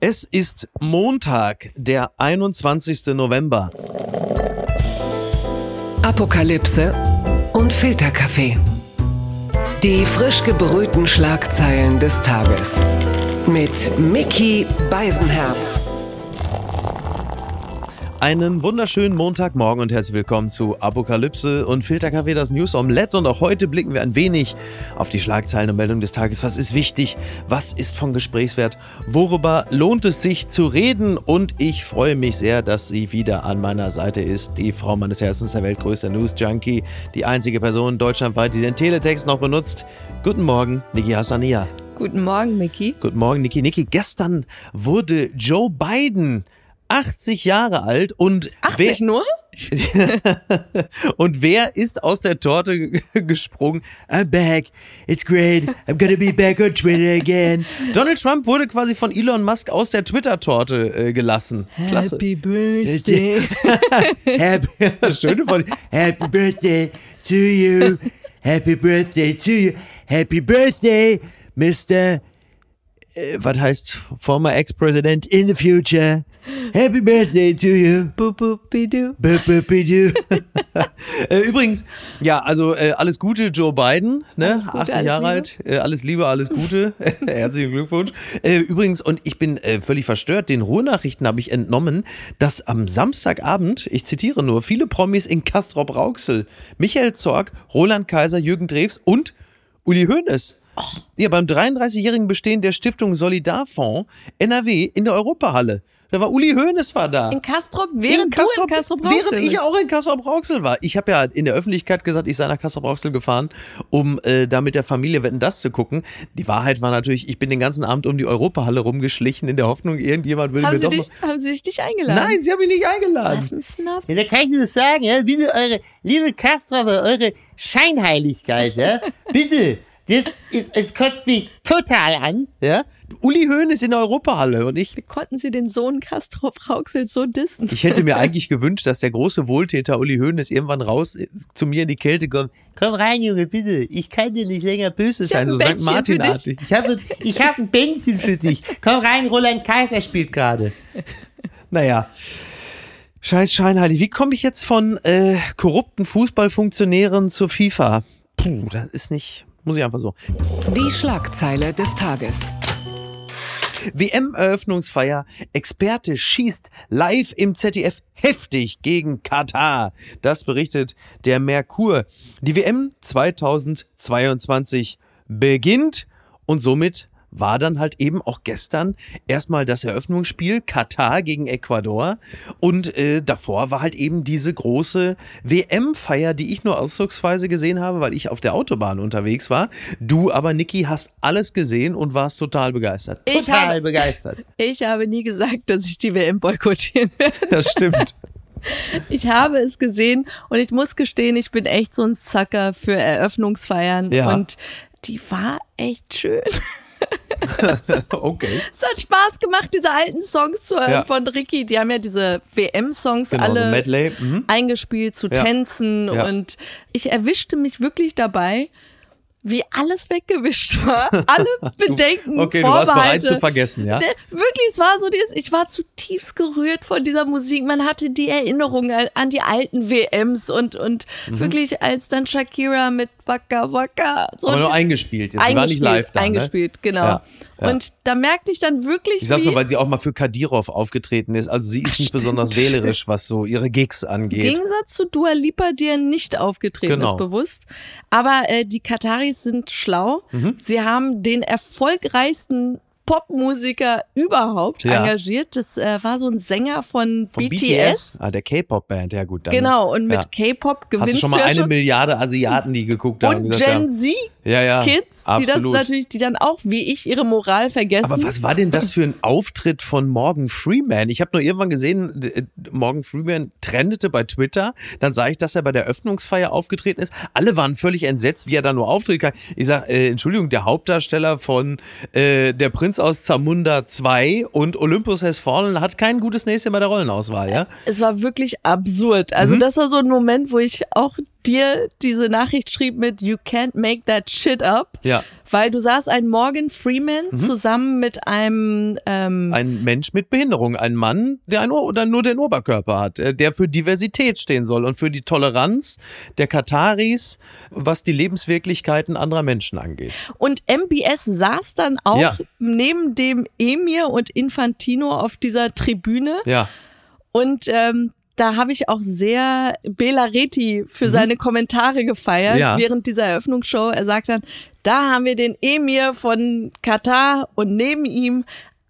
Es ist Montag, der 21. November. Apokalypse und Filterkaffee. Die frisch gebrühten Schlagzeilen des Tages. Mit Mickey Beisenherz. Einen wunderschönen Montagmorgen und herzlich willkommen zu Apokalypse und Filterkaffee, das News Omelette. Und auch heute blicken wir ein wenig auf die Schlagzeilen und Meldungen des Tages. Was ist wichtig? Was ist von Gesprächswert? Worüber lohnt es sich zu reden? Und ich freue mich sehr, dass sie wieder an meiner Seite ist. Die Frau meines Herzens, der weltgrößte News Junkie. Die einzige Person deutschlandweit, die den Teletext noch benutzt. Guten Morgen, Niki Hassania. Guten Morgen, Mickey. Guten Morgen, Niki. Niki, gestern wurde Joe Biden 80 Jahre alt und 80 wer, nur? und wer ist aus der Torte gesprungen? I'm back. It's great. I'm gonna be back on Twitter again. Donald Trump wurde quasi von Elon Musk aus der Twitter-Torte äh, gelassen. Klasse. Happy Birthday. Happy, das Schöne von Happy Birthday to you. Happy Birthday to you. Happy Birthday, Mr. Äh, was heißt former Ex-President in the future? Happy Birthday to you. Boop, boop. Bup, bup, bidu. Äh, Übrigens, ja, also äh, alles Gute, Joe Biden, ne? Alles Gute, 80 alles Jahre alt, äh, alles Liebe, alles Gute. Herzlichen Glückwunsch. Äh, übrigens, und ich bin äh, völlig verstört, den Ruhrnachrichten habe ich entnommen, dass am Samstagabend, ich zitiere nur, viele Promis in Castrop Rauxel, Michael Zorg, Roland Kaiser, Jürgen Drews und Uli Hoeneß. Ja, beim 33-jährigen Bestehen der Stiftung Solidarfonds NRW in der Europahalle. Da war Uli Hoeneß war da. In Kastrop, während du in Kastrop Während Rauxel ich bist. auch in Kassel-Brauxel war. Ich habe ja in der Öffentlichkeit gesagt, ich sei nach Kassel-Brauxel gefahren, um äh, da mit der Familie Wetten das zu gucken. Die Wahrheit war natürlich, ich bin den ganzen Abend um die Europahalle rumgeschlichen, in der Hoffnung, irgendjemand würde Haben mir sie, doch dich, noch... haben sie dich nicht eingeladen? Nein, sie haben mich nicht eingeladen. Was ein Snob. Ja, da kann ich nur sagen, ja, bitte eure, liebe Kastrover, eure Scheinheiligkeit, ja, bitte, das, ist- es kotzt mich total an. Ja? Uli Hoeneß in der Europahalle und ich Wie konnten sie den Sohn Kastrop Rauxel so dissen? Ich hätte mir eigentlich gewünscht, dass der große Wohltäter Uli Hoeneß irgendwann raus äh, zu mir in die Kälte kommt. Komm rein, Junge, bitte, ich kann dir nicht länger böse Das ist ein hab so St. Martin-artig. Ich habe ich hab ein Benzin für dich. Komm rein, Roland Kaiser spielt gerade. Naja. Scheiß Scheinheilig. Wie komme ich jetzt von äh, korrupten Fußballfunktionären zur FIFA? Puh, das ist nicht. Muss ich einfach so. Die Schlagzeile des Tages. WM-Eröffnungsfeier. Experte schießt live im ZDF heftig gegen Katar. Das berichtet der Merkur. Die WM 2022 beginnt und somit war dann halt eben auch gestern erstmal das Eröffnungsspiel Katar gegen Ecuador und äh, davor war halt eben diese große WM-Feier, die ich nur ausdrucksweise gesehen habe, weil ich auf der Autobahn unterwegs war. Du aber, Niki, hast alles gesehen und warst total begeistert. Ich Total habe, begeistert. ich habe nie gesagt, dass ich die WM boykottieren werde. Das stimmt. Ich habe es gesehen und ich muss gestehen, ich bin echt so ein Sucker für Eröffnungsfeiern Ja. und die war echt schön. okay. Es hat Spaß gemacht, diese alten Songs zu hören Ja. von Ricky. Die haben ja diese WM-Songs Genau, alle Medley. Mhm. eingespielt zu Ja. Tänzen Ja. und ich erwischte mich wirklich dabei, wie alles weggewischt war. Alle Bedenken, Okay, du warst bereit zu vergessen, ja? Ne, Wirklich, es war so, dieses, ich war zutiefst gerührt von dieser Musik. Man hatte die Erinnerung an, die alten WMs und, und Mhm. wirklich als dann Shakira mit Waka Waka so Aber nur eingespielt. Jetzt. Sie war nicht live da. Ne? eingespielt, genau. Ja, ja. Und da merkte ich dann wirklich, Ich sag's nur, weil sie auch mal für Kadirov aufgetreten ist. Also sie ist nicht besonders wählerisch, was so ihre Gigs Im angeht. Gegensatz zu Dua Lipa, die ja nicht aufgetreten Genau. ist, bewusst. Aber äh, die Kataris sind schlau. Mhm. Sie haben den erfolgreichsten Popmusiker überhaupt Ja. engagiert. Das äh, war so ein Sänger von, Von BTS. Ah, der K-Pop-Band, ja gut. Dann Genau, und mit ja. K-Pop Hast gewinnst du schon mal ja eine schon. Milliarde Asiaten, die geguckt haben? Und Gen haben, Z ja, ja, Kids, die das natürlich, die dann auch wie ich ihre Moral vergessen. Aber was war denn das für ein Auftritt von Morgan Freeman? Ich habe nur irgendwann gesehen, äh, Morgan Freeman trendete bei Twitter. Dann sah ich, dass er bei der Öffnungsfeier aufgetreten ist. Alle waren völlig entsetzt, wie er da nur auftreten kann. Ich sage, äh, Entschuldigung, der Hauptdarsteller von äh, Der Prinz aus Zamunda 2 und Olympus Has Fallen hat kein gutes Näschen bei der Rollenauswahl, ja? es war wirklich absurd. Also Mhm. das war so ein Moment, wo ich auch dir diese Nachricht schrieb mit You can't make that shit up. Ja. Weil du sahst einen Morgan Freeman zusammen mit einem ähm, Ein Mensch mit Behinderung, ein Mann, der ein Ohr oder nur den Oberkörper hat, äh, der für Diversität stehen soll und für die Toleranz der Kataris, was die Lebenswirklichkeiten anderer Menschen angeht. und MBS saß dann auch Ja. neben dem Emir und Infantino auf dieser Tribüne Ja. und ähm, da habe ich auch sehr Bela Reti für seine Kommentare gefeiert Mhm. Ja. während dieser Eröffnungsshow. Er sagt dann, da haben wir den Emir von Katar und neben ihm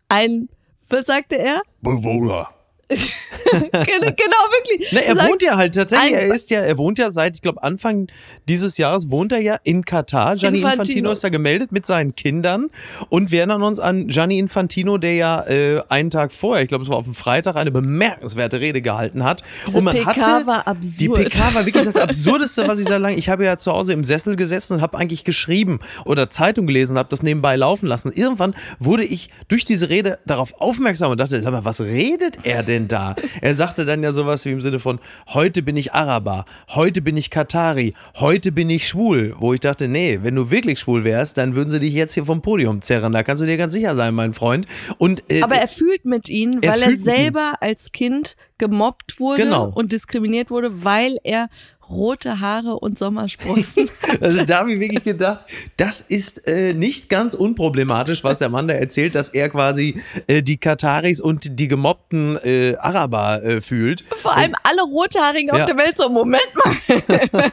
ein, was sagte er? Bewohner. Genau, wirklich. Na, er Sagt- wohnt ja halt tatsächlich, er ist ja, er wohnt ja seit, ich glaube, Anfang dieses Jahres wohnt er ja in Katar. Gianni Infantino. Infantino. ist da gemeldet mit seinen Kindern. Und wir erinnern uns an Gianni Infantino, der ja äh, einen Tag vorher, ich glaube, es war auf dem Freitag, eine bemerkenswerte Rede gehalten hat. Diese und man PK hatte, war Die absurd. PK war wirklich das Absurdeste, was ich seit langem. Ich habe ja zu Hause im Sessel gesessen und habe eigentlich geschrieben oder Zeitung gelesen und habe das nebenbei laufen lassen. Irgendwann wurde ich durch diese Rede darauf aufmerksam und dachte, sag mal, was redet er denn da? Er sagte dann ja sowas wie im Sinne von, heute bin ich Araber, heute bin ich Katari, heute bin ich schwul. Wo ich dachte, nee, wenn du wirklich schwul wärst, dann würden sie dich jetzt hier vom Podium zerren. Da kannst du dir ganz sicher sein, mein Freund. Und, äh, Aber er fühlt mit ihnen, Er weil er mit selber als Kind gemobbt wurde Genau. und diskriminiert wurde, weil er rote Haare und Sommersprossen. Also da habe ich wirklich gedacht, das ist äh, nicht ganz unproblematisch, was der Mann da erzählt, dass er quasi äh, die Kataris und die gemobbten äh, Araber äh, fühlt. Vor allem alle Rothaarigen Ja. auf der Welt so, Moment mal,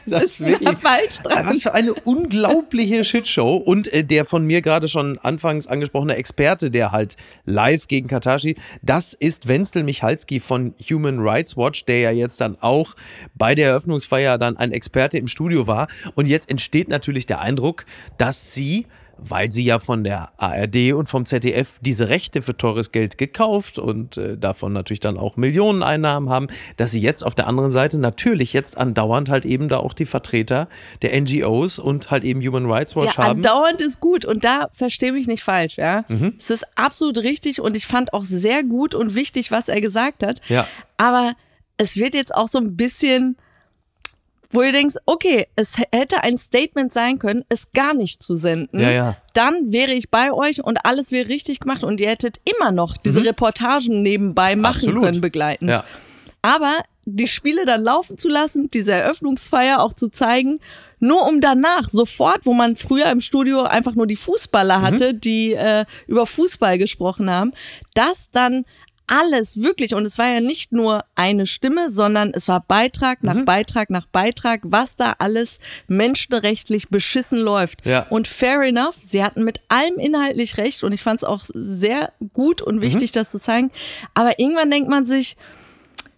Das ist wirklich- da falsch dran? Was für eine unglaubliche Shitshow. Und äh, der von mir gerade schon anfangs angesprochene Experte, der halt live gegen Katar steht, das ist Wenzel Michalski von Human Rights Watch, der ja jetzt dann auch bei der Eröffnungsfeier dann ein Experte im Studio war. Und jetzt entsteht natürlich der Eindruck, dass sie weil sie ja von der ARD und vom ZDF diese Rechte für teures Geld gekauft und äh, davon natürlich dann auch Millionen Einnahmen haben, dass sie jetzt auf der anderen Seite natürlich jetzt andauernd halt eben da auch die Vertreter der NGOs und halt eben Human Rights Watch Ja, haben. andauernd ist gut und da verstehe mich nicht falsch, ja. Mhm. Es ist absolut richtig und ich fand auch sehr gut und wichtig, was er gesagt hat. Ja. Aber es wird jetzt auch so ein bisschen, wo du denkst, okay, es hätte ein Statement sein können, es gar nicht zu senden. Ja, ja. Dann wäre ich bei euch und alles wäre richtig gemacht und ihr hättet immer noch diese Reportagen nebenbei machen Mhm. Absolut. können, begleitend. Ja. Aber die Spiele dann laufen zu lassen, diese Eröffnungsfeier auch zu zeigen, nur um danach sofort, wo man früher im Studio einfach nur die Fußballer hatte, die äh, über Fußball gesprochen haben, das dann alles wirklich, und es war ja nicht nur eine Stimme, sondern es war Beitrag nach Beitrag nach Beitrag, was da alles menschenrechtlich beschissen läuft. Ja. Und fair enough, sie hatten mit allem inhaltlich recht und ich fand es auch sehr gut und wichtig, das zu zeigen. Aber irgendwann denkt man sich,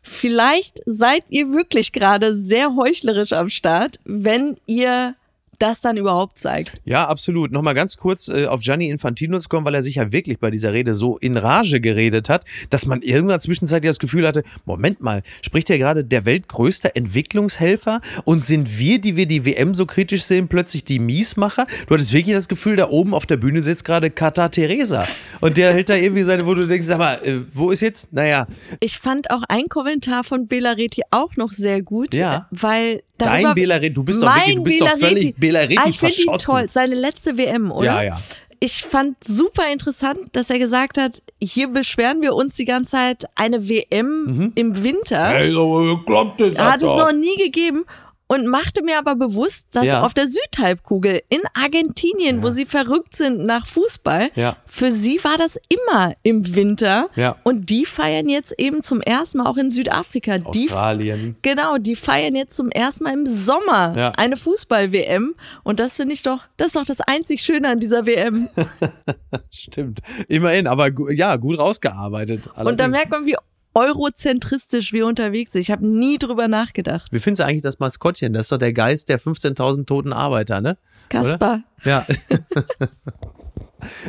Vielleicht seid ihr wirklich gerade sehr heuchlerisch am Start, wenn ihr das dann überhaupt zeigt. Ja, absolut. Nochmal ganz kurz äh, auf Gianni Infantino zu kommen, weil er sich ja wirklich bei dieser Rede so in Rage geredet hat, dass man irgendwann zwischenzeitlich das Gefühl hatte, Moment mal, spricht hier gerade der weltgrößte Entwicklungshelfer und sind wir, die wir die WM so kritisch sehen, plötzlich die Miesmacher? Du hattest wirklich das Gefühl, da oben auf der Bühne sitzt gerade Kata Teresa und der hält da irgendwie seine, wo du denkst, sag mal, äh, wo ist jetzt? Naja, Ich fand auch ein Kommentar von Bela Reti auch noch sehr gut, Ja. weil darüber- Bela Reti, du bist doch mein wirklich, du bist Bela doch völlig Reti. Bela Reti ah, ich finde ihn toll. Seine letzte WM, oder? Ja, ja. Ich fand super interessant, dass er gesagt hat, hier beschweren wir uns die ganze Zeit eine WM Mhm. im Winter. Ey, so klappt das, hat es noch nie gegeben und machte mir aber bewusst, dass Ja. auf der Südhalbkugel in Argentinien, wo sie verrückt sind nach Fußball, Ja. für sie war das immer im Winter Ja. und die feiern jetzt eben zum ersten Mal auch in Südafrika. Die Australien. Genau, die feiern jetzt zum ersten Mal im Sommer Ja. eine Fußball-WM und das finde ich doch, das ist doch das einzig Schöne an dieser WM. Stimmt. Immerhin, aber ja, gut rausgearbeitet. und da allerdings. merkt man, wie eurozentristisch wir unterwegs sind. Ich habe nie drüber nachgedacht. Wie findest du eigentlich das Maskottchen? Das ist doch der Geist der 15.000 toten Arbeiter, ne? Kaspar. Ja.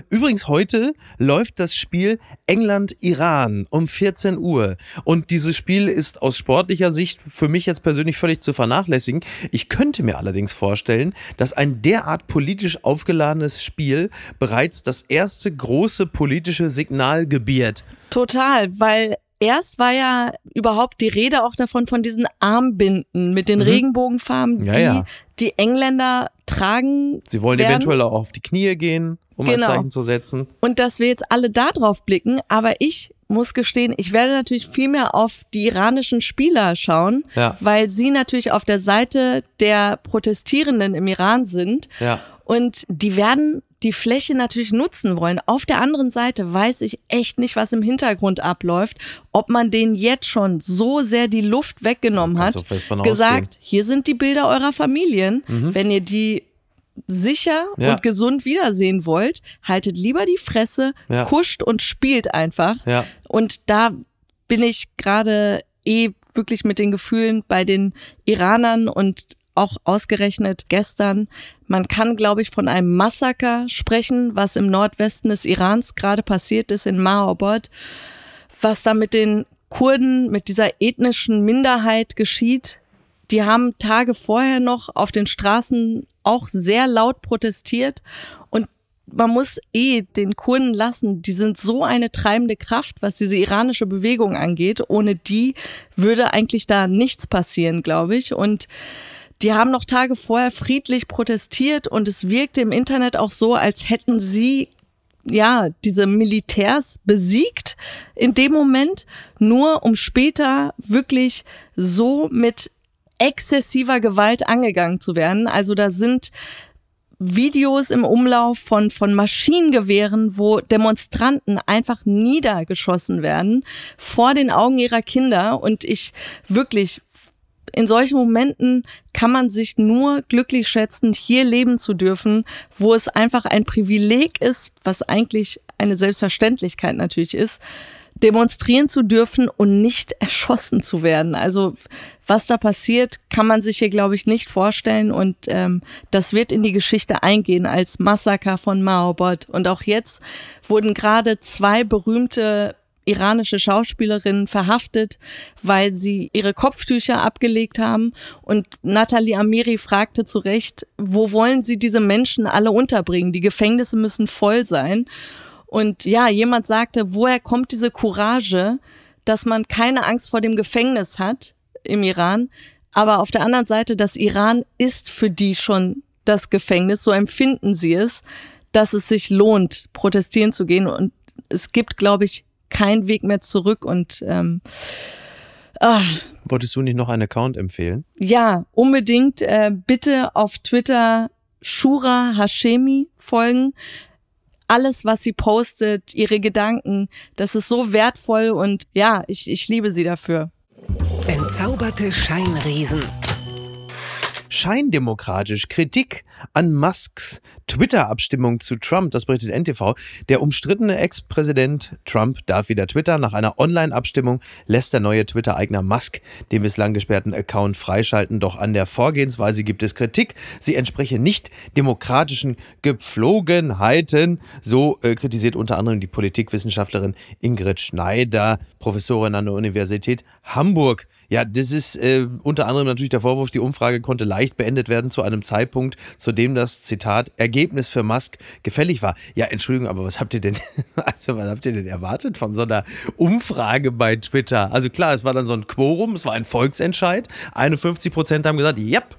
Übrigens, heute läuft das Spiel England-Iran um 14 Uhr. Und dieses Spiel ist aus sportlicher Sicht für mich jetzt persönlich völlig zu vernachlässigen. Ich könnte mir allerdings vorstellen, dass ein derart politisch aufgeladenes Spiel bereits das erste große politische Signal gebiert. Total, weil erst war ja überhaupt die Rede auch davon, von diesen Armbinden mit den Mhm. Regenbogenfarben, Ja, die ja. die Engländer tragen. Sie wollen werden. eventuell auch auf die Knie gehen, um Genau. ein Zeichen zu setzen. Und dass wir jetzt alle da drauf blicken. Aber ich muss gestehen, ich werde natürlich viel mehr auf die iranischen Spieler schauen, Ja. weil sie natürlich auf der Seite der Protestierenden im Iran sind. Ja. Und die werden die Fläche natürlich nutzen wollen. Auf der anderen Seite weiß ich echt nicht, was im Hintergrund abläuft, ob man denen jetzt schon so sehr die Luft weggenommen Kannst hat, gesagt, hier sind die Bilder eurer Familien. Mhm. Wenn ihr die sicher Ja. und gesund wiedersehen wollt, haltet lieber die Fresse, Ja. kuscht und spielt einfach. Ja. Und da bin ich gerade eh wirklich mit den Gefühlen bei den Iranern und auch ausgerechnet gestern. Man kann, glaube ich, von einem Massaker sprechen, was im Nordwesten des Irans gerade passiert ist, in Mahabad. Was da mit den Kurden, mit dieser ethnischen Minderheit geschieht. Die haben Tage vorher noch auf den Straßen auch sehr laut protestiert und man muss eh den Kurden lassen, die sind so eine treibende Kraft, was diese iranische Bewegung angeht. Ohne die würde eigentlich da nichts passieren, glaube ich. Und die haben noch Tage vorher friedlich protestiert und es wirkte im Internet auch so, als hätten sie ja, diese Militärs besiegt in dem Moment, nur um später wirklich so mit exzessiver Gewalt angegangen zu werden. Also da sind Videos im Umlauf von, von Maschinengewehren, wo Demonstranten einfach niedergeschossen werden vor den Augen ihrer Kinder. Und ich wirklich, in solchen Momenten kann man sich nur glücklich schätzen, hier leben zu dürfen, wo es einfach ein Privileg ist, was eigentlich eine Selbstverständlichkeit natürlich ist, demonstrieren zu dürfen und nicht erschossen zu werden. Also was da passiert, kann man sich hier, glaube ich, nicht vorstellen. Und ähm, das wird in die Geschichte eingehen als Massaker von Mahabad. Und auch jetzt wurden gerade zwei berühmte iranische Schauspielerinnen verhaftet, weil sie ihre Kopftücher abgelegt haben. Und Nathalie Amiri fragte zu Recht, wo wollen sie diese Menschen alle unterbringen? Die Gefängnisse müssen voll sein. Und ja, jemand sagte, woher kommt diese Courage, dass man keine Angst vor dem Gefängnis hat im Iran, aber auf der anderen Seite, das Iran ist für die schon das Gefängnis, so empfinden sie es, dass es sich lohnt, protestieren zu gehen. Und es gibt, glaube ich, keinen Weg mehr zurück. Und ähm, ah, Wolltest du nicht noch einen Account empfehlen? ja, unbedingt äh, bitte auf Twitter Shura Hashemi folgen. Alles, was sie postet, ihre Gedanken, das ist so wertvoll und ja, ich, ich liebe sie dafür. Entzauberte Scheinriesen. Scheindemokratisch. Kritik an Musks Twitter-Abstimmung zu Trump, das berichtet NTV. Der umstrittene Ex-Präsident Trump darf wieder twittern. Nach einer Online-Abstimmung lässt der neue Twitter-Eigner Musk den bislang gesperrten Account freischalten. Doch an der Vorgehensweise gibt es Kritik. Sie entspreche nicht demokratischen Gepflogenheiten. So äh, kritisiert unter anderem die Politikwissenschaftlerin Ingrid Schneider, Professorin an der Universität Hamburg. Ja, das ist äh, unter anderem natürlich der Vorwurf, die Umfrage konnte leicht beendet werden zu einem Zeitpunkt, zu dem das Zitat Ergebnis für Musk gefällig war. Ja, Entschuldigung, aber was habt ihr denn, also was habt ihr denn erwartet von so einer Umfrage bei Twitter? Also klar, es war dann so ein Quorum, es war ein Volksentscheid. 51 Prozent haben gesagt, yep,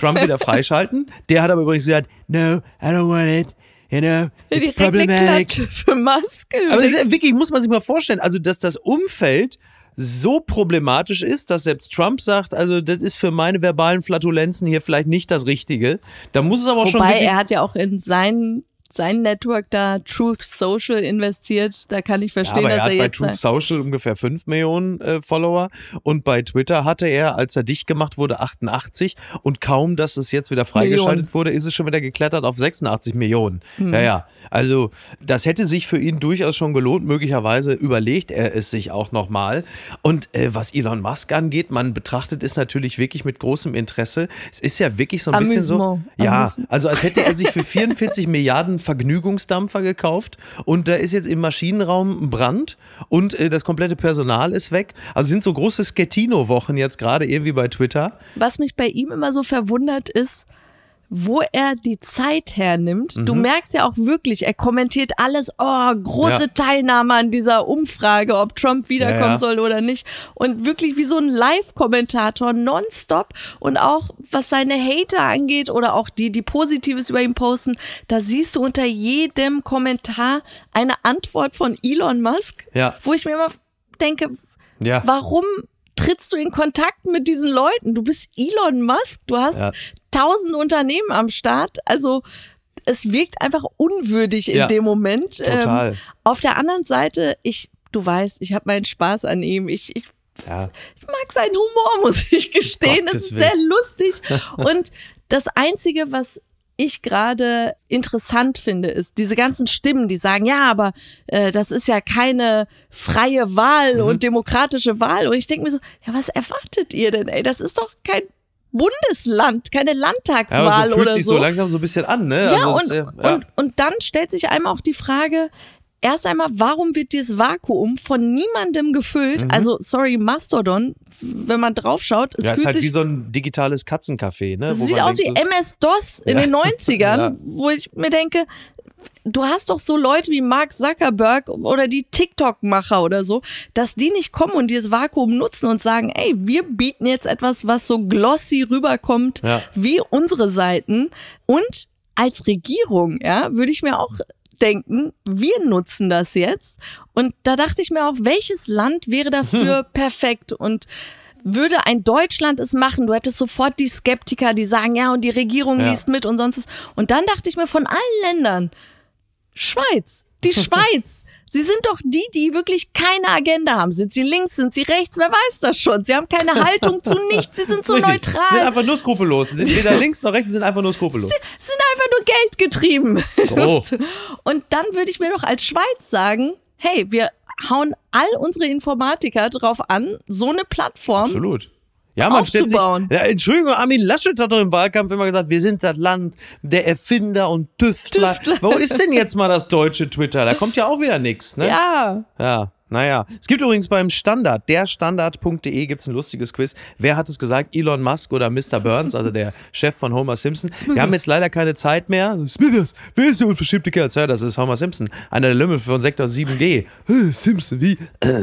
Trump wieder freischalten. Der hat aber übrigens gesagt, no, I don't want it. You know, it's problematic. Für Musk. Aber ist, wirklich, muss man sich mal vorstellen, also dass das Umfeld so problematisch ist, dass selbst Trump sagt, also das ist für meine verbalen Flatulenzen hier vielleicht nicht das Richtige. Da muss es aber auch schon Wobei er hat ja auch in sein, sein Network da Truth Social investiert. Da kann ich Ja, verstehen, er dass hat er bei jetzt Truth Social ungefähr 5 Millionen äh, Follower und bei Twitter hatte er, als er dicht gemacht wurde, 88 und kaum, dass es jetzt wieder freigeschaltet Millionen. wurde, ist es schon wieder geklettert auf 86 Millionen. Hm. Ja, ja, also das hätte sich für ihn durchaus schon gelohnt. Möglicherweise überlegt er es sich auch nochmal. Und äh, was Elon Musk angeht, man betrachtet es natürlich wirklich mit großem Interesse. Es ist ja wirklich so ein bisschen so, ja, Amüsement. also als hätte er sich für 44 Milliarden Vergnügungsdampfer gekauft und da ist jetzt im Maschinenraum ein Brand und äh, das komplette Personal ist weg. Also sind so große Schettino-Wochen jetzt gerade irgendwie bei Twitter. Was mich bei ihm immer so verwundert ist, wo er die Zeit hernimmt. Du Mhm. merkst ja auch wirklich, er kommentiert alles, oh, große Ja. Teilnahme an dieser Umfrage, ob Trump wiederkommen Ja, ja. soll oder nicht. Und wirklich wie so ein Live-Kommentator nonstop. Und auch was seine Hater angeht oder auch die, die Positives über ihn posten, da siehst du unter jedem Kommentar eine Antwort von Elon Musk, Ja. wo ich mir immer denke, Ja. warum trittst du in Kontakt mit diesen Leuten? Du bist Elon Musk, du hast Ja. Tausend Unternehmen am Start. Also es wirkt einfach unwürdig in Ja, dem Moment. Total. Ähm, auf der anderen Seite, ich, du weißt, ich habe meinen Spaß an ihm. Ich, ich, ja. ich mag seinen Humor, muss ich gestehen. Gottes Es ist sehr Willen. lustig. Und das Einzige, was ich gerade interessant finde, ist diese ganzen Stimmen, die sagen, ja, aber äh, das ist ja keine freie Wahl Mhm. und demokratische Wahl. Und ich denke mir so, ja, was erwartet ihr denn? Ey, das ist doch kein Bundesland, keine Ja, Landtagswahl aber so fühlt oder sich so. so langsam so ein bisschen an, ne? Ja, Also und, ist, äh, ja. Und, und dann stellt sich einem auch die Frage, erst einmal, warum wird dieses Vakuum von niemandem gefüllt? Also, sorry, Mastodon, wenn man draufschaut, es Mhm. ja, ist fühlt halt sich wie so ein digitales Katzencafé, ne? Wo sieht aus wie denkt so- MS-DOS in Ja. den 90ern, Ja. wo ich mir denke, du hast doch so Leute wie Mark Zuckerberg oder die TikTok-Macher oder so, dass die nicht kommen und dieses Vakuum nutzen und sagen, ey, wir bieten jetzt etwas, was so glossy rüberkommt Ja. wie unsere Seiten. Und als Regierung, ja, würde ich mir auch denken, wir nutzen das jetzt. Und da dachte ich mir auch, welches Land wäre dafür perfekt? Und würde ein Deutschland es machen, du hättest sofort die Skeptiker, die sagen, ja, und die Regierung Ja. liest mit und sonst was. Und dann dachte ich mir, von allen Ländern, Schweiz, die Schweiz. Sie sind doch die, die wirklich keine Agenda haben. Sind sie links, sind sie rechts? Wer weiß das schon? Sie haben keine Haltung zu nichts. Sie sind so Richtig. neutral. Sie sind einfach nur skrupellos. Sie sind weder links noch rechts, sie sind einfach nur skrupellos. nur Geld getrieben. So. Und dann würde ich mir doch als Schweiz sagen, hey, wir hauen all unsere Informatiker drauf an, so eine Plattform. Absolut. Ja, man stellt sich. Ja, Entschuldigung, Armin Laschet hat doch im Wahlkampf immer gesagt, wir sind das Land der Erfinder und Tüftler. Tüftler. Wo ist denn jetzt mal das deutsche Twitter? Da kommt ja auch wieder nichts, ne? Ja, Ja, naja. Es gibt übrigens beim Standard, derstandard.de gibt es ein lustiges Quiz. Wer hat es gesagt? Elon Musk oder Mr. Burns, also der Chef von Homer Simpson. Wir haben jetzt leider keine Zeit mehr. Smithers, wer ist der unverschämte Kerl? Ja, das ist Homer Simpson, einer der Lümmel von Sektor 7G. Äh, Simpson, wie? Äh,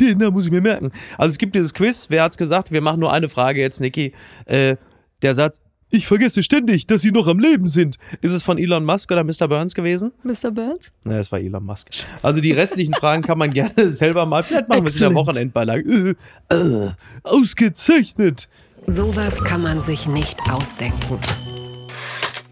den Namen muss ich mir merken. Also es gibt dieses Quiz. Wer hat's gesagt? Wir machen nur eine Frage jetzt, Niki. Äh, der Satz, ich vergesse ständig, dass sie noch am Leben sind. Ist es von Elon Musk oder Mr. Burns gewesen? Mr. Burns. Na, es war Elon Musk. Also die restlichen Fragen kann man gerne selber mal. Vielleicht machen wir es in der. Wochenendbeilage. Äh, äh, ausgezeichnet. Sowas kann man sich nicht ausdenken.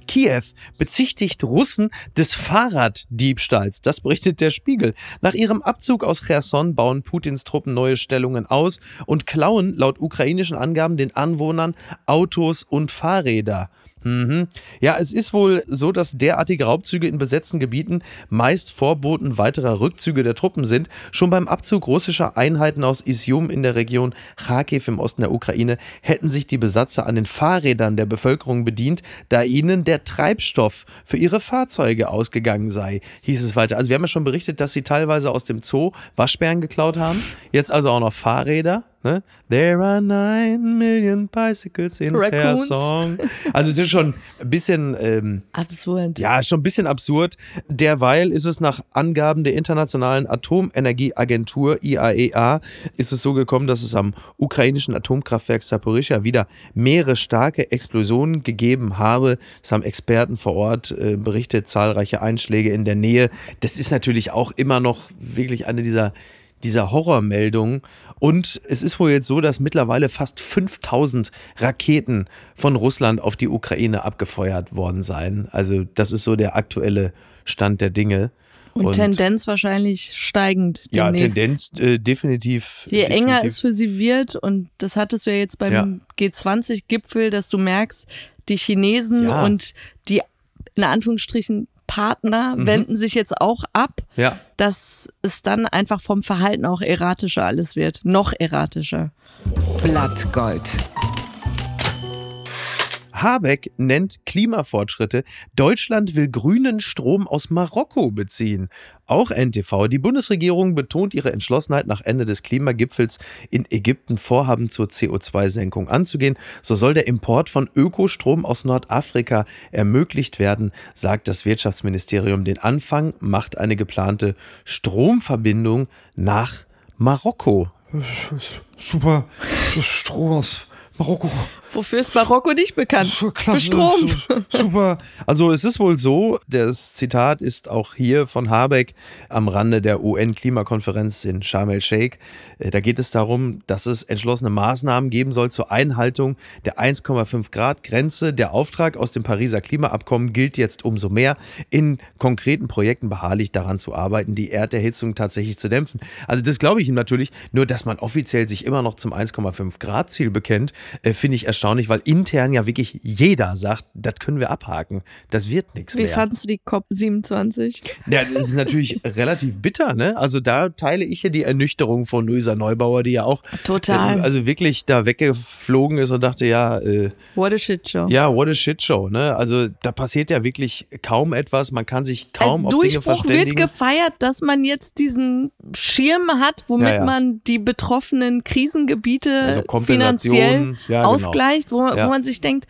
Kiew bezichtigt Russen des Fahrraddiebstahls. Das berichtet der Spiegel. Nach ihrem Abzug aus Cherson bauen Putins Truppen neue Stellungen aus und klauen laut ukrainischen Angaben den Anwohnern Autos und Fahrräder. Mhm. Ja, es ist wohl so, dass derartige Raubzüge in besetzten Gebieten meist Vorboten weiterer Rückzüge der Truppen sind. Schon beim Abzug russischer Einheiten aus Isium in der Region Kharkiv im Osten der Ukraine hätten sich die Besatzer an den Fahrrädern der Bevölkerung bedient, da ihnen der Treibstoff für ihre Fahrzeuge ausgegangen sei, hieß es weiter. Also wir haben ja schon berichtet, dass sie teilweise aus dem Zoo Waschbären geklaut haben. Jetzt also auch noch Fahrräder. Ne? There are nine million bicycles in Raccoons. Cherson. Also es ist schon ein bisschen, ähm, Absurd. ja, schon ein bisschen absurd. Derweil ist es nach Angaben der Internationalen Atomenergieagentur IAEA ist es so gekommen, dass es am ukrainischen Atomkraftwerk Saporischia wieder mehrere starke Explosionen gegeben habe. Das haben Experten vor Ort äh, berichtet, zahlreiche Einschläge in der Nähe. Das ist natürlich auch immer noch wirklich eine dieser dieser Horrormeldungen. Und es ist wohl jetzt so, dass mittlerweile fast 5000 Raketen von Russland auf die Ukraine abgefeuert worden seien. Also das ist so der aktuelle Stand der Dinge. Und, Tendenz wahrscheinlich steigend. Ja, demnächst. Tendenz äh, definitiv. Je definitiv. enger es für sie wird, und das hattest du ja jetzt beim Ja. G20-Gipfel, dass du merkst, die Chinesen Ja. und die in Anführungsstrichen Partner Mhm. wenden sich jetzt auch ab, Ja. Dass es dann einfach vom Verhalten auch erratischer alles wird. Noch erratischer. Blattgold. Habeck nennt Klimafortschritte. Deutschland will grünen Strom aus Marokko beziehen. Auch NTV. Die Bundesregierung betont ihre Entschlossenheit, nach Ende des Klimagipfels in Ägypten Vorhaben zur CO2-Senkung anzugehen. So soll der Import von Ökostrom aus Nordafrika ermöglicht werden, sagt das Wirtschaftsministerium. Den Anfang macht eine geplante Stromverbindung nach Marokko. Super Strom aus Marokko. Wofür ist Marokko nicht bekannt? Klasse, Für Strom. Super. Also es ist wohl so, das Zitat ist auch hier von Habeck am Rande der UN-Klimakonferenz in Sharm el-Sheikh. Äh, Da geht es darum, dass es entschlossene Maßnahmen geben soll zur Einhaltung der 1,5 Grad Grenze. Der Auftrag aus dem Pariser Klimaabkommen gilt jetzt umso mehr, in konkreten Projekten beharrlich daran zu arbeiten, die Erderhitzung tatsächlich zu dämpfen. Also das glaube ich ihm natürlich, nur dass man offiziell sich immer noch zum 1,5 Grad Ziel bekennt, äh, finde ich erstaunlich, weil intern ja wirklich jeder sagt, das können wir abhaken. Das wird nichts Wie mehr. fandst du die COP27? Ja, das ist natürlich relativ bitter, ne? Also da teile ich ja die Ernüchterung von Luisa Neubauer, die ja auch Total. äh, also wirklich da weggeflogen ist und dachte, ja, äh, What a shit show. ja, what a shit show, ne? Also da passiert ja wirklich kaum etwas, man kann sich kaum Als auf Dinge Durchbruch wird verständigen. gefeiert, dass man jetzt diesen Schirm hat, womit Ja, ja. man die betroffenen Krisengebiete Also finanziell ja, genau. ausgleicht, wo, Ja. wo man sich denkt,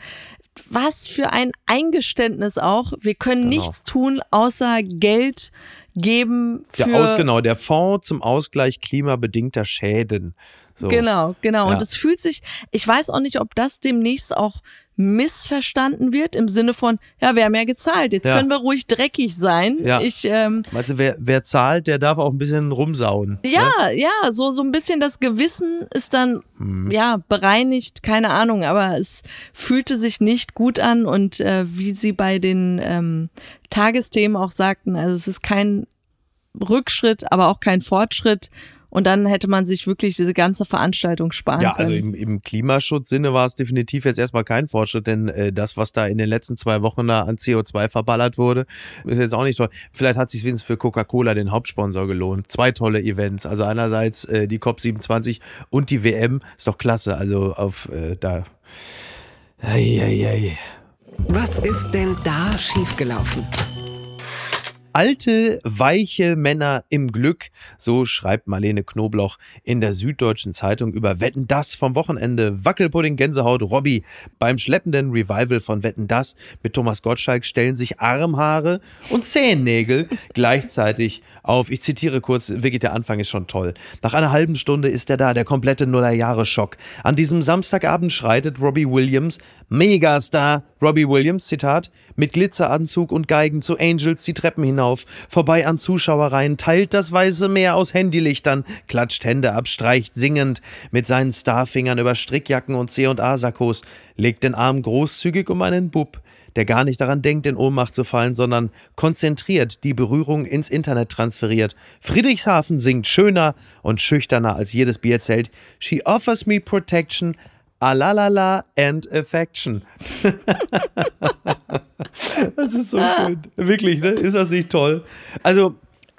was für ein Eingeständnis auch. Wir können Genau. nichts tun, außer Geld geben für der Aus, genau, der Fonds zum Ausgleich klimabedingter Schäden. So. Genau, genau. Ja. Und es fühlt sich, ich weiß auch nicht, ob das demnächst auch missverstanden wird im Sinne von, ja, wir haben ja gezahlt, jetzt Ja. können wir ruhig dreckig sein. Ja. Ich, ähm, Meinst du, wer, wer zahlt, der darf auch ein bisschen rumsauen. Ne? ja, ja, so, so ein bisschen das Gewissen ist dann, Hm. ja, bereinigt, keine Ahnung, aber es fühlte sich nicht gut an und äh, wie sie bei den ähm, Tagesthemen auch sagten, also es ist kein Rückschritt, aber auch kein Fortschritt. Und dann hätte man sich wirklich diese ganze Veranstaltung sparen Ja, können. also im, im Klimaschutzsinne war es definitiv jetzt erstmal kein Fortschritt, denn äh, das, was da in den letzten zwei Wochen da an CO2 verballert wurde, ist jetzt auch nicht toll. Vielleicht hat sich wenigstens für Coca-Cola den Hauptsponsor gelohnt. Zwei tolle Events. Also einerseits äh, die COP27 und die WM. Ist doch klasse. Also auf äh, da. Eieiei. Was ist denn da schiefgelaufen? Alte, weiche Männer im Glück, so schreibt Marlene Knobloch in der Süddeutschen Zeitung über Wetten das vom Wochenende. Wackelpudding, Gänsehaut, Robby. Beim schleppenden Revival von Wetten das mit Thomas Gottschalk stellen sich Armhaare und Zehennägel gleichzeitig auf. Ich zitiere kurz, wirklich der Anfang ist schon toll. Nach einer halben Stunde ist er da, der komplette Nullerjahre-Schock. An diesem Samstagabend schreitet Robbie Williams, Megastar Robbie Williams, Zitat, mit Glitzeranzug und Geigen zu Angels die Treppen hinauf, vorbei an Zuschauereien, teilt das weiße Meer aus Handylichtern, klatscht Hände ab, streicht singend mit seinen Starfingern über Strickjacken und C&A-Sakkos, legt den Arm großzügig um einen Bub, der gar nicht daran denkt, in Ohnmacht zu fallen, sondern konzentriert die Berührung ins Internet transferiert. Friedrichshafen singt schöner und schüchterner als jedes Bierzelt. She offers me protection, alalala and affection. das ist so schön. Wirklich, ne? Ist das nicht toll? Also,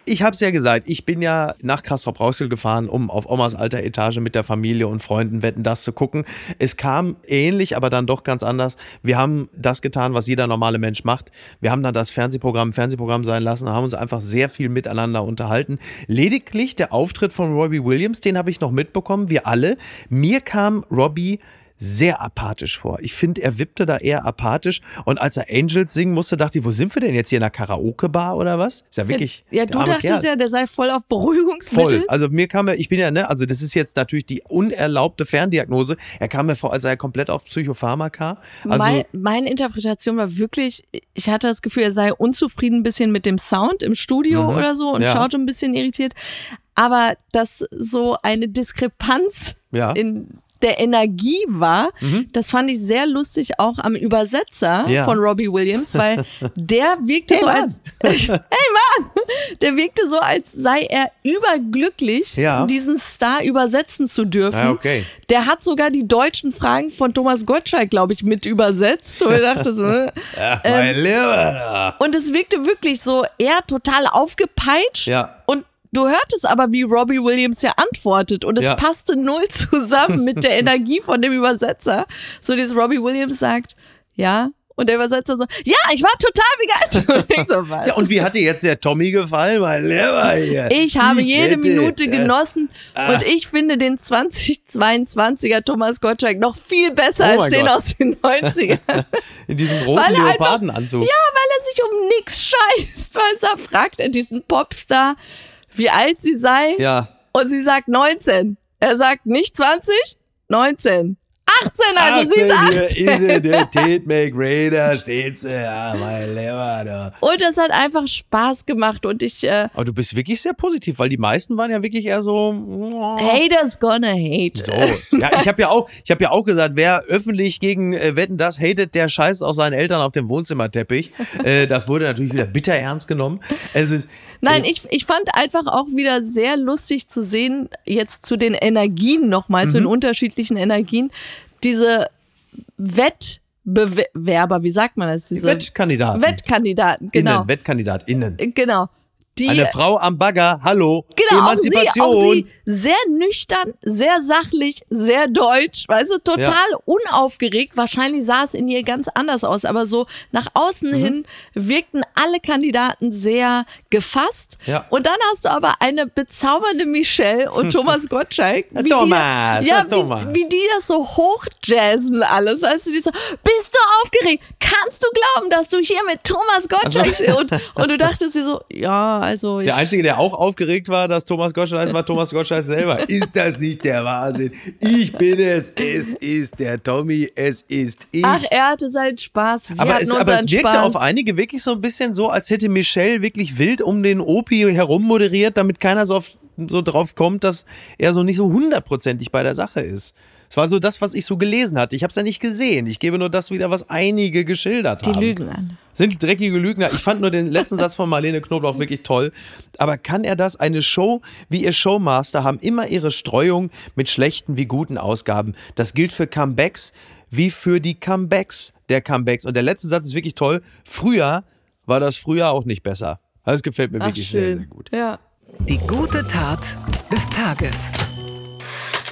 ich habe es ja gesagt, ich bin ja nach Castrop-Rauxel gefahren, um auf Omas alter Etage mit der Familie und Freunden Wetten das zu gucken. Es kam ähnlich, aber dann doch ganz anders. Wir haben das getan, was jeder normale Mensch macht. Wir haben dann das Fernsehprogramm Fernsehprogramm sein lassen und haben uns einfach sehr viel miteinander unterhalten. Lediglich der Auftritt von Robbie Williams, den habe ich noch mitbekommen, wir alle. Mir kam Robbie sehr apathisch vor. Ich finde, er wippte da eher apathisch. Und als er Angels singen musste, dachte ich, wo sind wir denn jetzt hier in einer Karaoke-Bar oder was? Ist ja wirklich. ja, der du dachtest Kerl. ja, der sei voll auf Beruhigungsmittel. Voll. Also mir kam er, ich bin ja, ne, also das ist jetzt natürlich die unerlaubte Ferndiagnose. Er kam mir vor, als sei er komplett auf Psychopharmaka. Also, mein, meine Interpretation war wirklich, ich hatte das Gefühl, er sei unzufrieden ein bisschen mit dem Sound im Studio Mhm. oder so und Ja. schaute ein bisschen irritiert. Aber dass so eine Diskrepanz ja. in der Energie war, Mhm. das fand ich sehr lustig auch am Übersetzer Ja. von Robbie Williams, weil der wirkte Hey, so Mann. als Hey Mann, der wirkte so als sei er überglücklich, Ja. diesen Star übersetzen zu dürfen. Ja, okay. Der hat sogar die deutschen Fragen von Thomas Gottschalk, glaube ich, mit übersetzt. Und ich dachte so, äh, Ja, mein Lieber. und es wirkte wirklich so, er total aufgepeitscht. Ja. Und du hörtest aber, wie Robbie Williams ja antwortet. Und es Ja. passte null zusammen mit der Energie von dem Übersetzer. So, dieses Robbie Williams sagt, Ja. Und der Übersetzer so, ja, ich war total begeistert. Und ich so, was? Ja, und wie hat dir jetzt der Tommy gefallen, mein Lieber hier? Ich habe jede wette, Minute äh, genossen ah. und ich finde den 2022er Thomas Gottschalk noch viel besser Oh als den Gott. aus den 90ern. In diesem roten Weil er Leopardenanzug. Ja, weil er sich um nix scheißt. Weißt du, fragt er diesen Popstar, wie alt sie sei. Ja. Und sie sagt 19. Er sagt nicht 20, 19. 18, also sie ist 18. Hier ist sie, der Tate McRae, steht sie. Ja, mein Lieber. Da. Und es hat einfach Spaß gemacht und ich, äh, Aber du bist wirklich sehr positiv, weil die meisten waren ja wirklich eher so. oh. haters gonna hate. So. Ja, ich habe ja auch, ich habe ja auch gesagt, wer öffentlich gegen äh, Wetten das hatet, der scheißt auch seinen Eltern auf dem Wohnzimmerteppich. äh, das wurde natürlich wieder bitter ernst genommen. Also Nein, ich, ich fand einfach auch wieder sehr lustig zu sehen, jetzt zu den Energien nochmal, zu den Mhm. unterschiedlichen Energien, diese Wettbewerber, wie sagt man das? Diese Wettkandidaten. Wettkandidaten, genau. Innen, Wettkandidatinnen. Genau. Die, Eine Frau am Bagger, hallo. Genau, auch sie, Emanzipation. auch sie sehr nüchtern, sehr sachlich, sehr deutsch, weißt du, total unaufgeregt. Wahrscheinlich sah es in ihr ganz anders aus, aber so nach außen Mhm. hin wirkten alle Kandidaten sehr gefasst. Ja. Und dann hast du aber eine bezaubernde Michelle und Thomas Gottschalk. Wie Thomas, die, ja, Thomas. Wie, wie die das so hochjazzen alles. Weißt du, die so, bist du aufgeregt? Kannst du glauben, dass du hier mit Thomas Gottschalk und, und du dachtest dir so, ja, also Der Einzige, der auch aufgeregt war, dass Thomas Gottschalk war Thomas Gottschalk selber. Ist das nicht der Wahnsinn? Ich bin es. Es ist der Tommy. Es ist ich. Ach, er hatte seinen Spaß. Wir aber es, aber es wirkte Spaß. auf einige wirklich so ein bisschen so, als hätte Michelle wirklich wild um den Opi herum moderiert, damit keiner so, auf, so drauf kommt, dass er so nicht so hundertprozentig bei der Sache ist. Es war so das, was ich so gelesen hatte. Ich habe es ja nicht gesehen. Ich gebe nur das wieder, was einige geschildert Die haben. lügen an. Sind dreckige Lügner. Ich fand nur den letzten Satz von Marlene Knoblauch wirklich toll. Aber kann er das? Eine Show wie ihr Showmaster haben immer ihre Streuung mit schlechten wie guten Ausgaben. Das gilt für Comebacks wie für die Comebacks der Comebacks. Und der letzte Satz ist wirklich toll. Früher war das früher auch nicht besser. Das gefällt mir Ach, wirklich sehr, schön. sehr gut. Ja. Die gute Tat des Tages.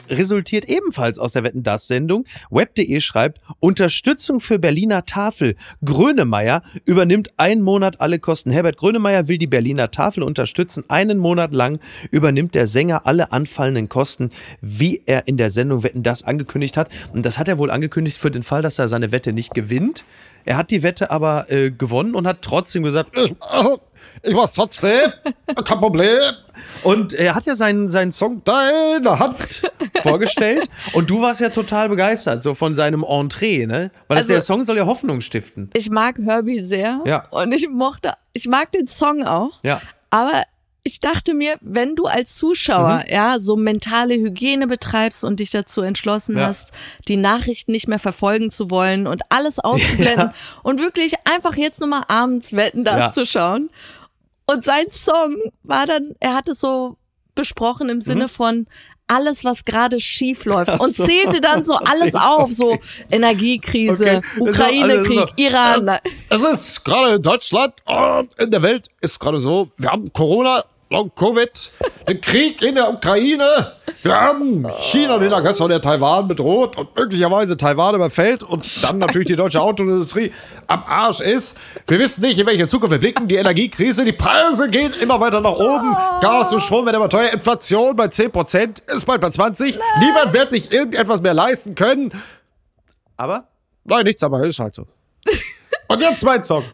Resultiert ebenfalls aus der Wetten das Sendung. Web.de schreibt Unterstützung für Berliner Tafel. Grönemeyer übernimmt einen Monat alle Kosten. Herbert Grönemeyer will die Berliner Tafel unterstützen. Einen Monat lang übernimmt der Sänger alle anfallenden Kosten, wie er in der Sendung Wetten das angekündigt hat. Und das hat er wohl angekündigt für den Fall, dass er seine Wette nicht gewinnt. Er hat die Wette aber äh, gewonnen und hat trotzdem gesagt, Ich, mach's trotzdem. Kein Problem. und er hat ja seinen, seinen Song Deine Hand. vorgestellt und du warst ja total begeistert so von seinem Entree, ne? Weil das, Also- der Song soll ja Hoffnung stiften. Ich mag Herbie sehr. Ja. Und ich mochte, ich mag den Song auch. Ja. Aber ich dachte mir, wenn du als Zuschauer Mhm. ja so mentale Hygiene betreibst und dich dazu entschlossen Ja. hast, die Nachrichten nicht mehr verfolgen zu wollen und alles auszublenden und wirklich einfach jetzt nur mal abends wetten, das Ja. zu schauen. Und sein Song war dann, er hat es so besprochen im Sinne von alles, was gerade schief läuft Mhm. Ach und so. zählte dann so alles auf, so Energiekrise, Okay. Also, Ukraine-Krieg, also, Iran. Es ist gerade in Deutschland und in der Welt ist gerade so, wir haben Corona, Long Covid, den Krieg in der Ukraine, wir haben China, den Aggressor, der Taiwan bedroht und möglicherweise Taiwan überfällt und dann natürlich die deutsche Autoindustrie am Arsch ist. Wir wissen nicht, in welche Zukunft wir blicken. Die Energiekrise, die Preise gehen immer weiter nach oben. Gas und Strom werden immer teuer. Inflation bei 10%, ist bald bei 20%. Niemand wird sich irgendetwas mehr leisten können. Aber Nein, nichts, aber ist halt so. Und jetzt mein Song.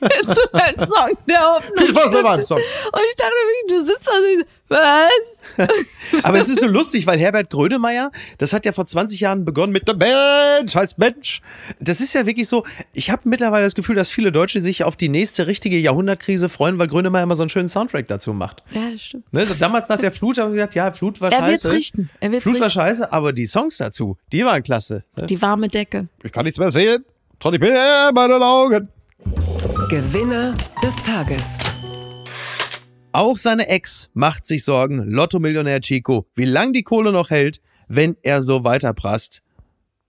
zu meinem Song der Hoffnung. Viel Spaß stiftet. meinem Song. Und ich dachte wirklich, du sitzt da und was? aber es ist so lustig, weil Herbert Grönemeyer, das hat ja vor 20 Jahren begonnen mit Der Mensch heißt Mensch. Das ist ja wirklich so, ich habe mittlerweile das Gefühl, dass viele Deutsche sich auf die nächste richtige Jahrhundertkrise freuen, weil Grönemeyer immer so einen schönen Soundtrack dazu macht. Ja, das stimmt. Ne? Damals nach der Flut haben sie gesagt, ja, Flut war Er wird's scheiße. richten. Er wird's Flut war richten. scheiße, aber die Songs dazu, die waren klasse. Ne? Die warme Decke. Ich kann nichts mehr sehen. Trotzdem in meinen Augen. Gewinner des Tages. Auch seine Ex macht sich Sorgen, Lotto-Millionär Chico, wie lang die Kohle noch hält, wenn er so weiter prasst.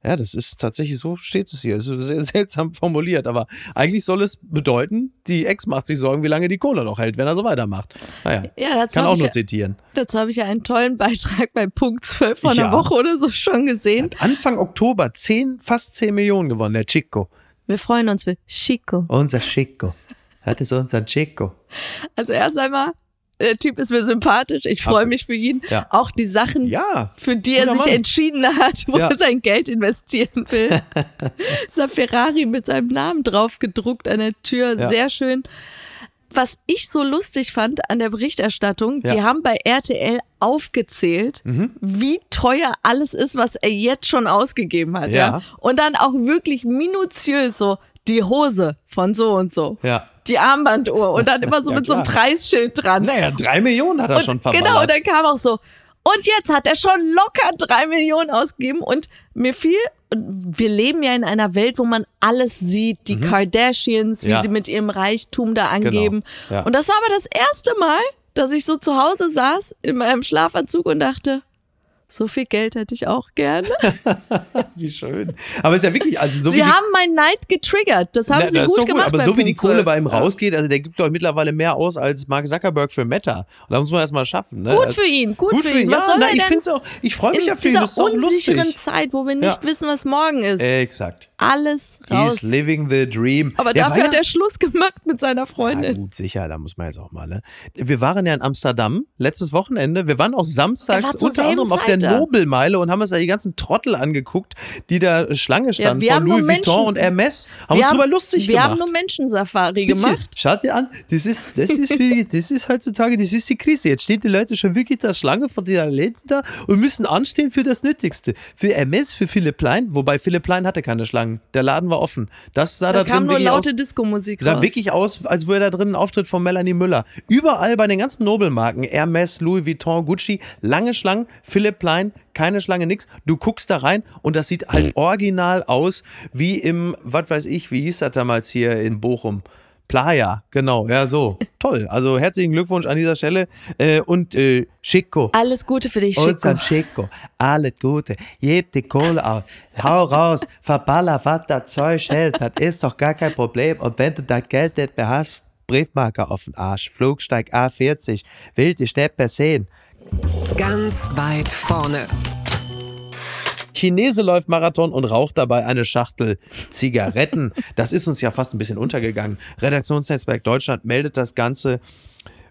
Ja, das ist tatsächlich so, steht es hier. Es ist sehr seltsam formuliert, aber eigentlich soll es bedeuten, die Ex macht sich Sorgen, wie lange die Kohle noch hält, wenn er so weitermacht. Naja, Ja, dazu kann habe auch ich, nur zitieren. dazu hab ich ja einen tollen Beitrag bei Punkt 12 von Ja. einer Woche oder so schon gesehen. Anfang Oktober 10, fast 10 Millionen gewonnen, der Chico. Wir freuen uns für Chico. Unser Chico. Das ist unser Chico. Also erst einmal, der Typ ist mir sympathisch. Ich freue mich für ihn. Ja. Auch die Sachen, Ja, für die er sich Mann. entschieden hat, wo Ja. er sein Geld investieren will. Dieser Ferrari mit seinem Namen drauf gedruckt an der Tür, sehr schön. Was ich so lustig fand an der Berichterstattung, Ja. die haben bei RTL aufgezählt, Mhm. wie teuer alles ist, was er jetzt schon ausgegeben hat. Ja. Ja. Und dann auch wirklich minutiös so die Hose von so und so, ja. die Armbanduhr und dann immer so Ja, mit so einem klar. Preisschild dran. Naja, drei Millionen hat er Und schon verballert. Genau, und dann kam auch so, und jetzt hat er schon locker drei Millionen ausgegeben und mir fiel, wir leben ja in einer Welt, wo man alles sieht, die Kardashians, wie Mhm. Ja. sie mit ihrem Reichtum da angeben. Ja. Und das war aber das erste Mal, dass ich so zu Hause saß in meinem Schlafanzug und dachte, so viel Geld hätte ich auch gerne. Wie schön. Aber es ist ja wirklich, also so sie wie die haben meinen Neid getriggert. Das haben Na, sie das gut gemacht. Aber so wie die Punkt Kohle 12. bei ihm Ja. rausgeht, also der gibt doch mittlerweile mehr aus als Mark Zuckerberg für Meta. Und da muss man erst mal schaffen. Ne? Gut Also- für ihn, gut, Gut für ihn. Ja, Was soll na, ich es auch, ich freue mich in ja für ihn, dieser ist doch unsicheren lustig. Zeit, wo wir nicht Ja. wissen, was morgen ist? Exakt. Alles raus. He's living the dream. Aber Der dafür hat ja- er Schluss gemacht mit seiner Ja, Freundin. gut, sicher, da muss man jetzt auch mal. Ne? Wir waren ja in Amsterdam letztes Wochenende. Wir waren auch samstags Er unter anderem auf der Da. Nobelmeile und haben uns da die ganzen Trottel angeguckt, die da Schlange standen wir von haben nur Louis Vuitton und Hermes. Haben wir uns drüber lustig wir gemacht. haben nur Menschensafari gemacht. Schaut dir an, das ist, das ist, wie, das ist heutzutage, das ist die Krise. Jetzt stehen die Leute schon wirklich da Schlange von den Läden da und müssen anstehen für das Nötigste. Für MS, für Philipp Plein, wobei Philipp Plein hatte keine Schlangen. Der Laden war offen. Das sah da, Da kam nur laute. Disco-Musik Sah raus. wirklich aus, als würde da drin ein Auftritt von Melanie Müller. Überall bei den ganzen Nobelmarken, Hermes, Louis Vuitton, Gucci, lange Schlangen, Philipp Plein, keine Schlange, nix. Du guckst da rein und das sieht halt original aus, wie im, was weiß ich, wie hieß das damals hier in Bochum? Playa, genau, ja, so. Toll. Also herzlichen Glückwunsch an dieser Stelle. Äh, und äh, Chico. Alles Gute für dich, Chico. Unser Chico, alles Gute, gib die Kohle aus, hau raus, verballer, was das Zeug hält, das ist doch gar kein Problem. Und wenn du das Geld nicht mehr hast, Briefmarke auf den Arsch, Flugsteig A40, will dich nicht mehr sehen. Ganz weit vorne. Chinese läuft Marathon und raucht dabei eine Schachtel Zigaretten. Das ist uns ja fast ein bisschen untergegangen. Redaktionsnetzwerk Deutschland meldet das Ganze.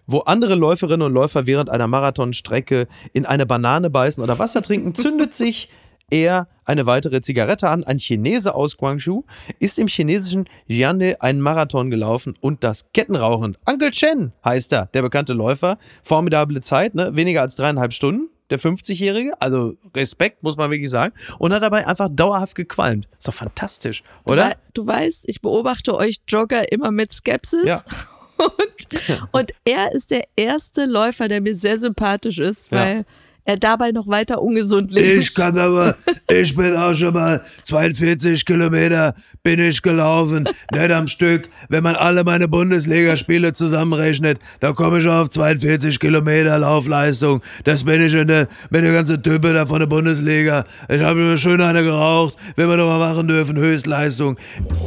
Wo andere Läuferinnen und Läufer während einer Marathonstrecke in eine Banane beißen oder Wasser trinken, zündet sich er eine weitere Zigarette an. Ein Chinese aus Guangzhou ist im chinesischen Jiande einen Marathon gelaufen und das Kettenrauchen. Uncle Chen heißt er, der bekannte Läufer. Formidable Zeit, ne? weniger als dreieinhalb Stunden. Der 50-Jährige, also Respekt, muss man wirklich sagen. Und hat dabei einfach dauerhaft gequalmt. Ist doch fantastisch, oder? Weil Du weißt, ich beobachte euch Jogger immer mit Skepsis. Ja. Und, und er ist der erste Läufer, der mir sehr sympathisch ist, Ja. Er dabei noch weiter ungesund lebt. Ich kann aber, ich bin auch schon mal 42 Kilometer bin ich gelaufen, nicht am Stück. Wenn man alle meine Bundesligaspiele zusammenrechnet, da komme ich auf 42 Kilometer Laufleistung. Das bin ich in der, bin der ganze Type da von der Bundesliga. Ich habe mir schön eine geraucht, wenn wir doch mal machen dürfen, Höchstleistung.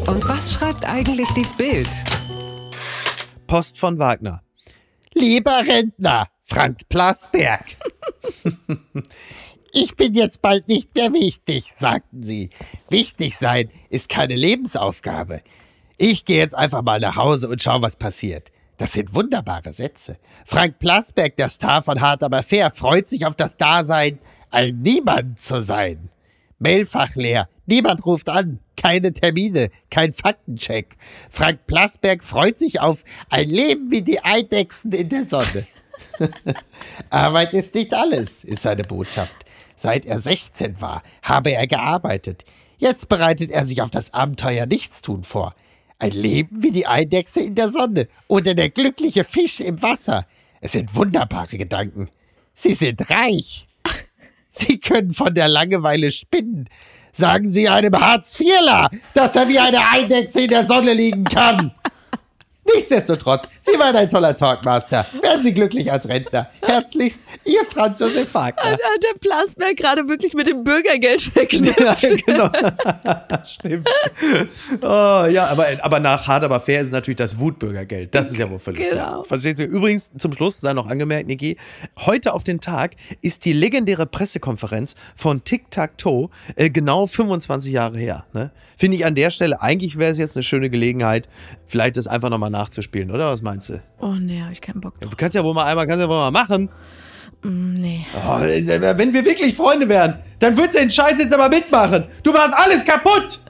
Und was schreibt eigentlich die Bild? Post von Wagner. Lieber Rentner, Frank Plasberg. Ich bin jetzt bald nicht mehr wichtig, sagten sie. Wichtig sein ist keine Lebensaufgabe. Ich gehe jetzt einfach mal nach Hause und schau, was passiert. Das sind wunderbare Sätze. Frank Plasberg, der Star von Hart aber fair, freut sich auf das Dasein, ein Niemand zu sein. Mailfach leer. Niemand ruft an. Keine Termine. Kein Faktencheck. Frank Plasberg freut sich auf ein Leben wie die Eidechsen in der Sonne. Arbeit ist nicht alles, ist seine Botschaft. Seit er 16 war, habe er gearbeitet. Jetzt bereitet er sich auf das Abenteuer Nichtstun vor. Ein Leben wie die Eidechse in der Sonne oder der glückliche Fisch im Wasser. Es sind wunderbare Gedanken. Sie sind reich. Sie können von der Langeweile spinnen. Sagen Sie einem Hartz-IVler, dass er wie eine Eidechse in der Sonne liegen kann. Nichtsdestotrotz, Sie waren ein toller Talkmaster. Werden Sie glücklich als Rentner. Herzlichst, Ihr Franz Josef Wagner. Hat der Plasberg gerade wirklich mit dem Bürgergeld verknüpft. Ja, genau. Stimmt. Oh, ja, aber, aber nach hart aber fair ist natürlich das Wutbürgergeld. Das ist ja wohl völlig Genau. klar. Verstehst du? Übrigens, zum Schluss sei noch angemerkt, Niki, heute auf den Tag ist die legendäre Pressekonferenz von Tic Tac Toe äh, genau 25 Jahre her. Ne? Finde ich an der Stelle, eigentlich wäre es jetzt eine schöne Gelegenheit, vielleicht das einfach nochmal nachzuspielen, oder? Was meinst du? Oh nee, hab ich keinen Bock Du drauf. kannst ja wohl mal einmal, kannst ja wohl mal machen. Mm, Nee. Oh, wenn wir wirklich Freunde wären, dann würdest du den Scheiß jetzt aber mitmachen. Du machst alles kaputt.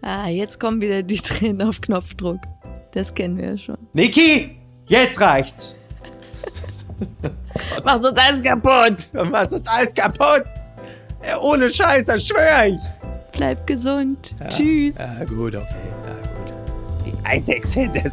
Ah, jetzt kommen wieder die Tränen auf Knopfdruck. Das kennen wir ja schon. Niki, jetzt reicht's. Machst uns alles kaputt. Du machst uns alles kaputt. Ohne Scheiß, das schwöre ich. Bleib gesund. Tschüss. Ja, gut, okay. Ja, gut. Die Eintexthände.